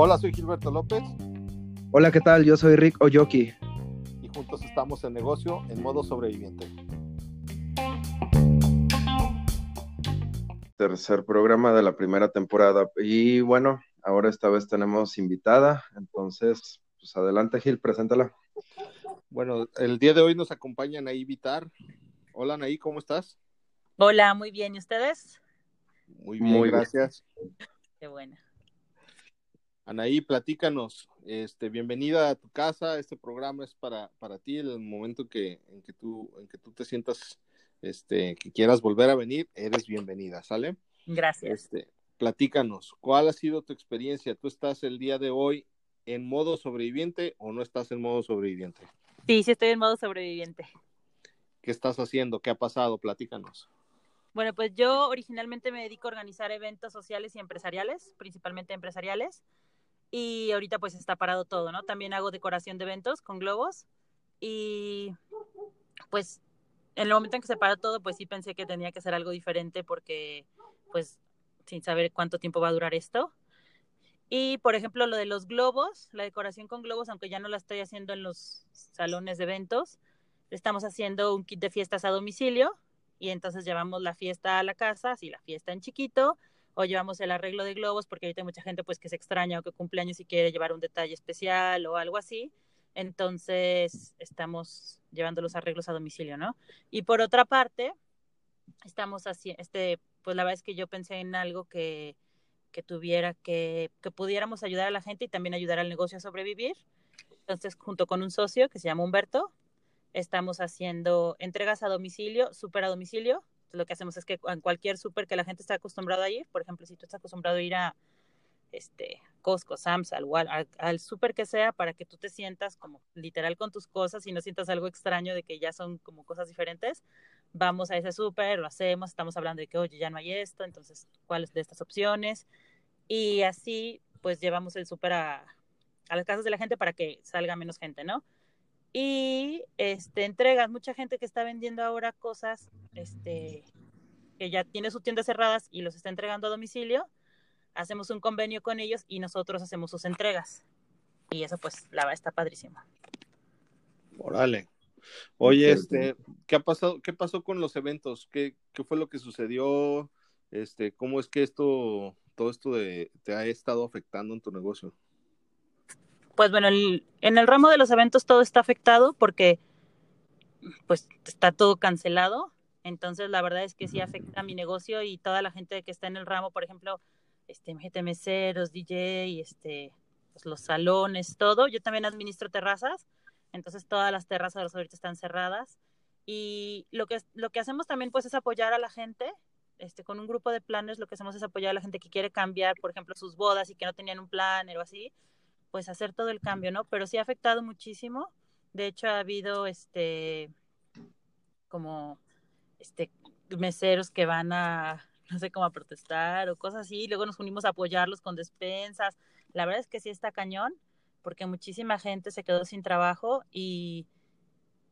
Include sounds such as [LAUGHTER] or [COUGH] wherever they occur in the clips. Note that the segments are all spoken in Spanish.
Hola, soy Gilberto López. Hola, ¿qué tal? Yo soy Rick Oyoki. Y juntos estamos en negocio en modo sobreviviente. Tercer programa de la primera temporada. Y bueno, ahora esta vez tenemos invitada. Entonces, pues adelante, Gil, preséntala. Bueno, el día de hoy nos acompaña Anaí Vitar. Hola, Anaí, ¿cómo estás? Hola, muy bien. ¿Y ustedes? Muy bien, gracias. Qué buena. Anaí, platícanos. Este, bienvenida a tu casa. Este programa es para, para ti. En el momento que, en que tú, en que tú te sientas, este, que quieras volver a venir, eres bienvenida, ¿sale? Gracias. Este, platícanos, ¿cuál ha sido tu experiencia? ¿Tú estás el día de hoy en modo sobreviviente o no estás en modo sobreviviente? Sí, sí estoy en modo sobreviviente. ¿Qué estás haciendo? ¿Qué ha pasado? Platícanos. Bueno, pues yo originalmente me dedico a organizar eventos sociales y empresariales, principalmente empresariales, y ahorita pues está parado todo, ¿no? También hago decoración de eventos con globos y pues en el momento en que se paró todo, pues sí pensé que tenía que ser algo diferente porque pues sin saber cuánto tiempo va a durar esto. Y por ejemplo, lo de los globos, la decoración con globos, aunque ya no la estoy haciendo en los salones de eventos, estamos haciendo un kit de fiestas a domicilio y entonces llevamos la fiesta a la casa, así la fiesta en chiquito, o llevamos el arreglo de globos, porque ahorita hay mucha gente pues que se extraña o que cumpleaños y quiere llevar un detalle especial o algo así. Entonces estamos llevando los arreglos a domicilio, ¿no? Y por otra parte, estamos haciendo, este, pues la verdad es que yo pensé en algo que, que tuviera, que, que pudiéramos ayudar a la gente y también ayudar al negocio a sobrevivir. Entonces, junto con un socio que se llama Humberto, estamos haciendo entregas a domicilio, súper a domicilio. Lo que hacemos es que en cualquier súper que la gente está acostumbrado a ir, por ejemplo, si tú estás acostumbrado a ir a este Costco, Sam's, al, al, al súper que sea, para que tú te sientas como literal con tus cosas y no sientas algo extraño de que ya son como cosas diferentes, vamos a ese súper, lo hacemos, estamos hablando de que, oye, ya no hay esto, entonces, ¿cuáles de estas opciones? Y así, pues llevamos el súper a las casas de la gente para que salga menos gente, ¿no? Y este entregas. Mucha gente que está vendiendo ahora cosas este que ya tiene sus tiendas cerradas y los está entregando a domicilio hacemos un convenio con ellos y nosotros hacemos sus entregas. Y eso pues la va está padrísimo. Órale. Oye este qué ha pasado qué pasó con los eventos qué, qué fue lo que sucedió este cómo es que esto todo esto de, te ha estado afectando en tu negocio pues bueno, en el ramo de los eventos todo está afectado porque pues está todo cancelado. Entonces la verdad es que sí afecta a mi negocio y toda la gente que está en el ramo, por ejemplo, este, gente meseros, DJ, este, pues los salones, todo. Yo también administro terrazas, entonces todas las terrazas ahorita están cerradas. Y lo que, lo que hacemos también pues es apoyar a la gente, este, con un grupo de planes lo que hacemos es apoyar a la gente que quiere cambiar, por ejemplo, sus bodas y que no tenían un plan o así pues hacer todo el cambio, ¿no? Pero sí ha afectado muchísimo. De hecho, ha habido este como este meseros que van a no sé cómo a protestar o cosas así, luego nos unimos a apoyarlos con despensas. La verdad es que sí está cañón, porque muchísima gente se quedó sin trabajo y,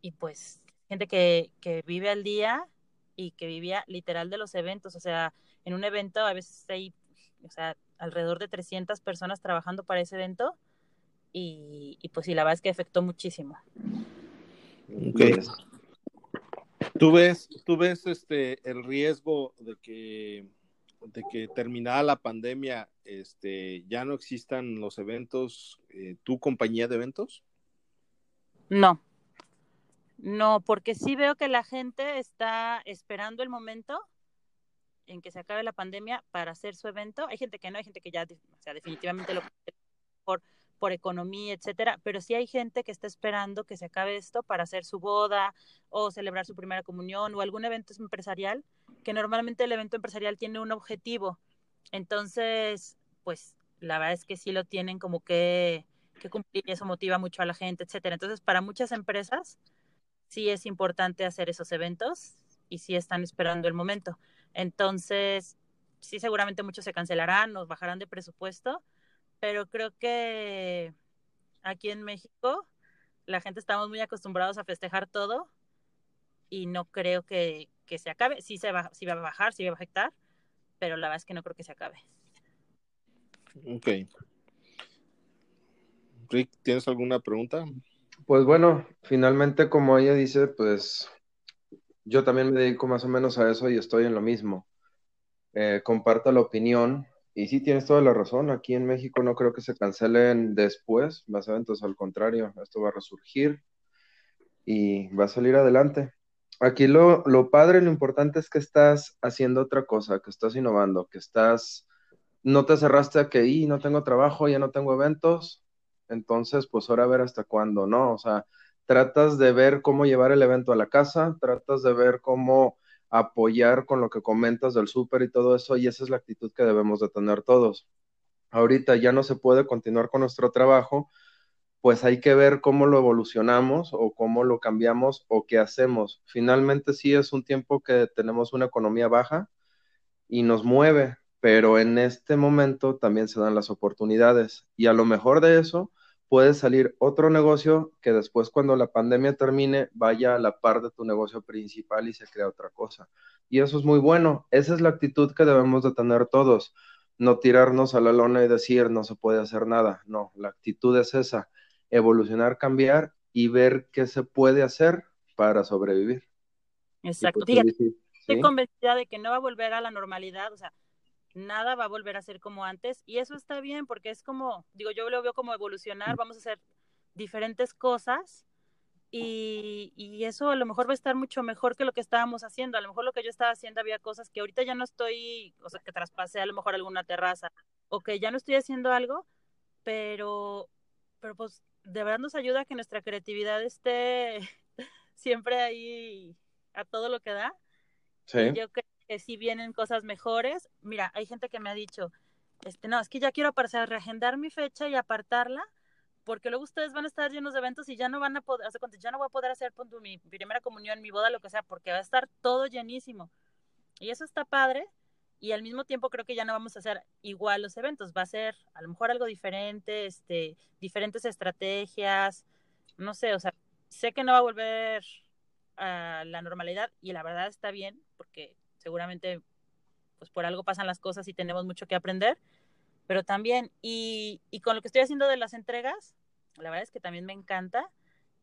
y pues gente que, que vive al día y que vivía literal de los eventos, o sea, en un evento a veces hay, o sea, alrededor de 300 personas trabajando para ese evento y, y, pues sí, la verdad es que afectó muchísimo. Okay. ¿Tú ves, tú ves este el riesgo de que de que terminada la pandemia, este, ya no existan los eventos, eh, tu compañía de eventos? No, no, porque sí veo que la gente está esperando el momento en que se acabe la pandemia para hacer su evento. Hay gente que no, hay gente que ya, o sea, definitivamente lo por por economía, etcétera, pero sí hay gente que está esperando que se acabe esto para hacer su boda o celebrar su primera comunión o algún evento empresarial, que normalmente el evento empresarial tiene un objetivo. Entonces, pues la verdad es que sí lo tienen como que, que cumplir y eso motiva mucho a la gente, etcétera. Entonces, para muchas empresas sí es importante hacer esos eventos y sí están esperando el momento. Entonces, sí seguramente muchos se cancelarán, nos bajarán de presupuesto, pero creo que aquí en México la gente estamos muy acostumbrados a festejar todo y no creo que, que se acabe. Sí, se va, sí va a bajar, sí va a afectar, pero la verdad es que no creo que se acabe. Ok. Rick, ¿tienes alguna pregunta? Pues bueno, finalmente como ella dice, pues yo también me dedico más o menos a eso y estoy en lo mismo. Eh, comparto la opinión y sí tienes toda la razón, aquí en México no creo que se cancelen después más eventos, al contrario, esto va a resurgir y va a salir adelante. Aquí lo, lo padre, lo importante es que estás haciendo otra cosa, que estás innovando, que estás, no te cerraste a que, y no tengo trabajo, ya no tengo eventos, entonces pues ahora ver hasta cuándo, ¿no? O sea, tratas de ver cómo llevar el evento a la casa, tratas de ver cómo apoyar con lo que comentas del súper y todo eso, y esa es la actitud que debemos de tener todos. Ahorita ya no se puede continuar con nuestro trabajo, pues hay que ver cómo lo evolucionamos o cómo lo cambiamos o qué hacemos. Finalmente sí es un tiempo que tenemos una economía baja y nos mueve, pero en este momento también se dan las oportunidades y a lo mejor de eso puede salir otro negocio que después cuando la pandemia termine vaya a la par de tu negocio principal y se crea otra cosa. Y eso es muy bueno. Esa es la actitud que debemos de tener todos. No tirarnos a la lona y decir no se puede hacer nada. No, la actitud es esa evolucionar, cambiar y ver qué se puede hacer para sobrevivir. Exacto. Pues, estoy convencida de que no va a volver a la normalidad, o sea, nada va a volver a ser como antes y eso está bien porque es como, digo, yo lo veo como evolucionar, mm. vamos a hacer diferentes cosas y, y, eso a lo mejor va a estar mucho mejor que lo que estábamos haciendo. A lo mejor lo que yo estaba haciendo había cosas que ahorita ya no estoy, o sea, que traspasé a lo mejor alguna terraza o que ya no estoy haciendo algo, pero, pero pues de verdad nos ayuda a que nuestra creatividad esté [LAUGHS] siempre ahí a todo lo que da. Sí. yo creo que si vienen cosas mejores. Mira, hay gente que me ha dicho, este, no, es que ya quiero para reagendar mi fecha y apartarla, porque luego ustedes van a estar llenos de eventos y ya no van a poder, hacer ya no voy a poder hacer mi primera comunión, mi boda, lo que sea, porque va a estar todo llenísimo. Y eso está padre, y al mismo tiempo creo que ya no vamos a hacer igual los eventos, va a ser a lo mejor algo diferente, este, diferentes estrategias, no sé, o sea, sé que no va a volver a la normalidad y la verdad está bien porque seguramente pues por algo pasan las cosas y tenemos mucho que aprender, pero también, y, y con lo que estoy haciendo de las entregas, la verdad es que también me encanta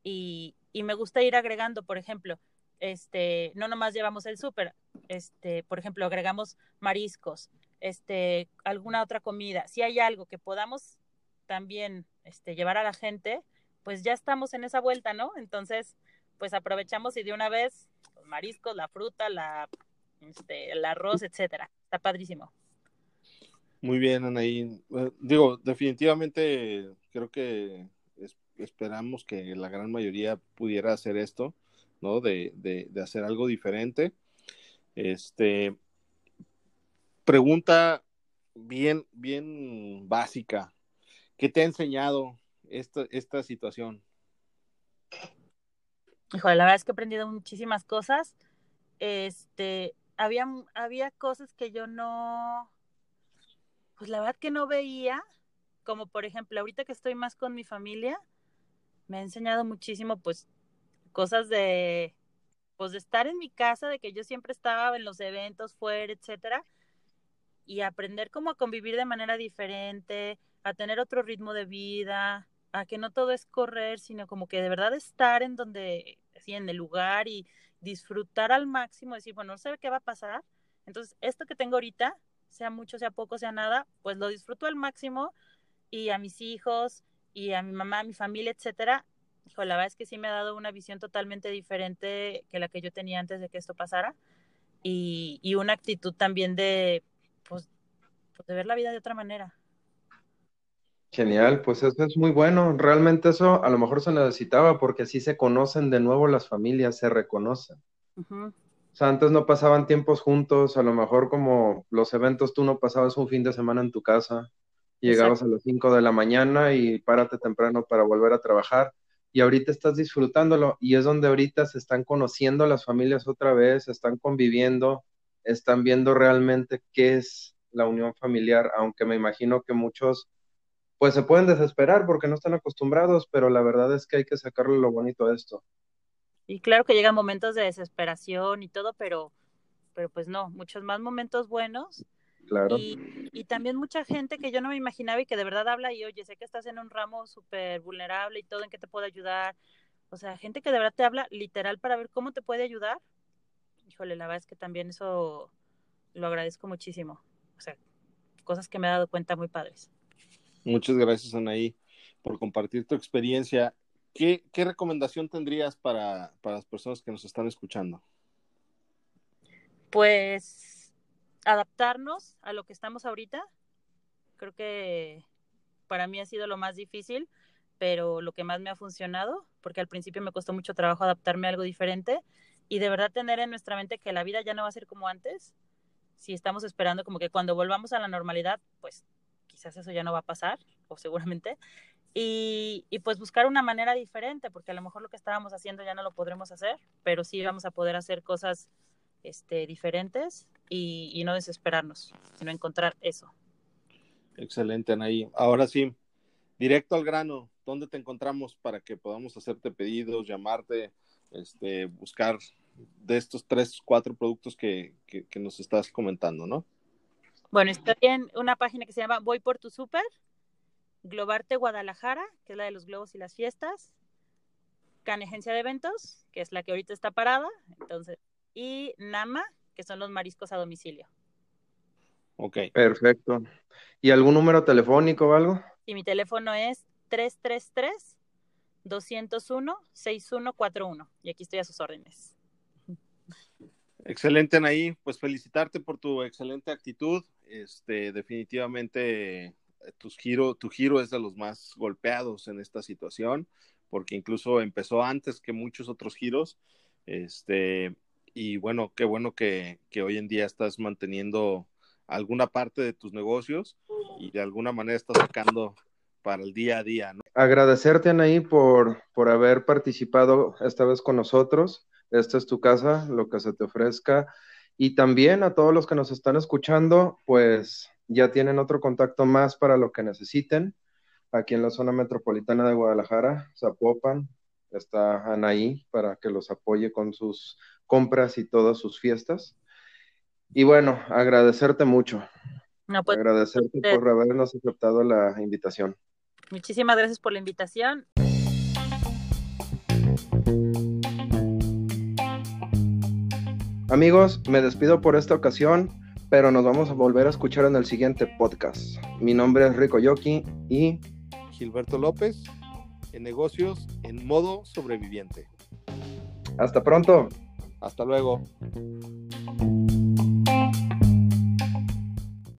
y, y me gusta ir agregando, por ejemplo, este, no nomás llevamos el súper, este, por ejemplo, agregamos mariscos, este, alguna otra comida. Si hay algo que podamos también este, llevar a la gente, pues ya estamos en esa vuelta, ¿no? Entonces, pues aprovechamos y de una vez los mariscos, la fruta, la, este, el arroz, etcétera. Está padrísimo. Muy bien, Anaí. Digo, definitivamente creo que esperamos que la gran mayoría pudiera hacer esto, ¿no? De, de, de hacer algo diferente. Este, pregunta bien, bien básica. ¿Qué te ha enseñado esta, esta situación? Híjole, la verdad es que he aprendido muchísimas cosas. Este, había, había cosas que yo no, pues la verdad que no veía, como por ejemplo, ahorita que estoy más con mi familia, me ha enseñado muchísimo, pues, cosas de, pues de estar en mi casa, de que yo siempre estaba en los eventos fuera, etcétera, y aprender cómo a convivir de manera diferente, a tener otro ritmo de vida, a que no todo es correr, sino como que de verdad estar en donde, en el lugar y disfrutar al máximo, decir, bueno, no sé qué va a pasar, entonces esto que tengo ahorita, sea mucho, sea poco, sea nada, pues lo disfruto al máximo y a mis hijos y a mi mamá, a mi familia, etcétera, hijo, la verdad es que sí me ha dado una visión totalmente diferente que la que yo tenía antes de que esto pasara y, una actitud también de, pues, pues, de ver la vida de otra manera. Genial, pues eso es muy bueno. Realmente eso a lo mejor se necesitaba porque así se conocen de nuevo las familias, se reconocen. O sea, antes no pasaban tiempos juntos, a lo mejor como los eventos tú no pasabas un fin de semana en tu casa, llegabas a las 5 de la mañana y párate temprano para volver a trabajar y ahorita estás disfrutándolo y es donde ahorita se están conociendo las familias otra vez, están conviviendo, están viendo realmente qué es la unión familiar, aunque me imagino que muchos pues se pueden desesperar porque no están acostumbrados, pero la verdad es que hay que sacarle lo bonito a esto. Y claro que llegan momentos de desesperación y todo, pero, pero pues no, muchos más momentos buenos Claro. Y, y, también mucha gente que yo no me imaginaba y que de verdad habla y oye, sé que estás en un ramo súper vulnerable y todo, ¿en qué te puedo ayudar? O sea, gente que de verdad te habla literal para ver cómo te puede ayudar. Híjole, la verdad es que también eso lo agradezco muchísimo. O sea, cosas que me he dado cuenta muy padres. Muchas gracias, Anaí, por compartir tu experiencia. ¿Qué, recomendación tendrías para, para las personas que nos están escuchando? Pues adaptarnos a lo que estamos ahorita. Creo que para mí ha sido lo más difícil, pero lo que más me ha funcionado, porque al principio me costó mucho trabajo adaptarme a algo diferente y de verdad tener en nuestra mente que la vida ya no va a ser como antes. Si estamos esperando como que cuando volvamos a la normalidad, pues quizás eso ya no va a pasar, o seguramente, y, y, pues buscar una manera diferente, porque a lo mejor lo que estábamos haciendo ya no lo podremos hacer, pero sí vamos a poder hacer cosas este, diferentes y, no desesperarnos, sino encontrar eso. Excelente, Anaí. Ahora sí, directo al grano, ¿dónde te encontramos para que podamos hacerte pedidos, llamarte, este, buscar de estos tres, cuatro productos que, que nos estás comentando, ¿no? Bueno, estoy en una página que se llama Voy por tu Super, Globarte Guadalajara, que es la de los globos y las fiestas, Canegencia de Eventos, que es la que ahorita está parada, entonces, y Nama, que son los mariscos a domicilio. Ok. Perfecto. ¿Y algún número telefónico o algo? Y mi teléfono es 333-201-6141. Y aquí estoy a sus órdenes. Excelente, Anaí. Pues felicitarte por tu excelente actitud. Este, definitivamente tu giro, tu giro es de los más golpeados en esta situación, porque incluso empezó antes que muchos otros giros. Este, y bueno, qué bueno que, que hoy en día estás manteniendo alguna parte de tus negocios y de alguna manera estás sacando para el día a día. ¿no? Agradecerte, Anaí, por, por haber participado esta vez con nosotros. Esta es tu casa, lo que se te ofrezca. Y también a todos los que nos están escuchando, pues ya tienen otro contacto más para lo que necesiten. Aquí en la zona metropolitana de Guadalajara, Zapopan, está Anaí para que los apoye con sus compras y todas sus fiestas. Y bueno, agradecerte mucho. No, pues, agradecerte por habernos aceptado la invitación. Muchísimas gracias por la invitación. Amigos, me despido por esta ocasión, pero nos vamos a volver a escuchar en el siguiente podcast. Mi nombre es Rico Yoki y Gilberto López, en negocios en modo sobreviviente. Hasta pronto. Hasta luego.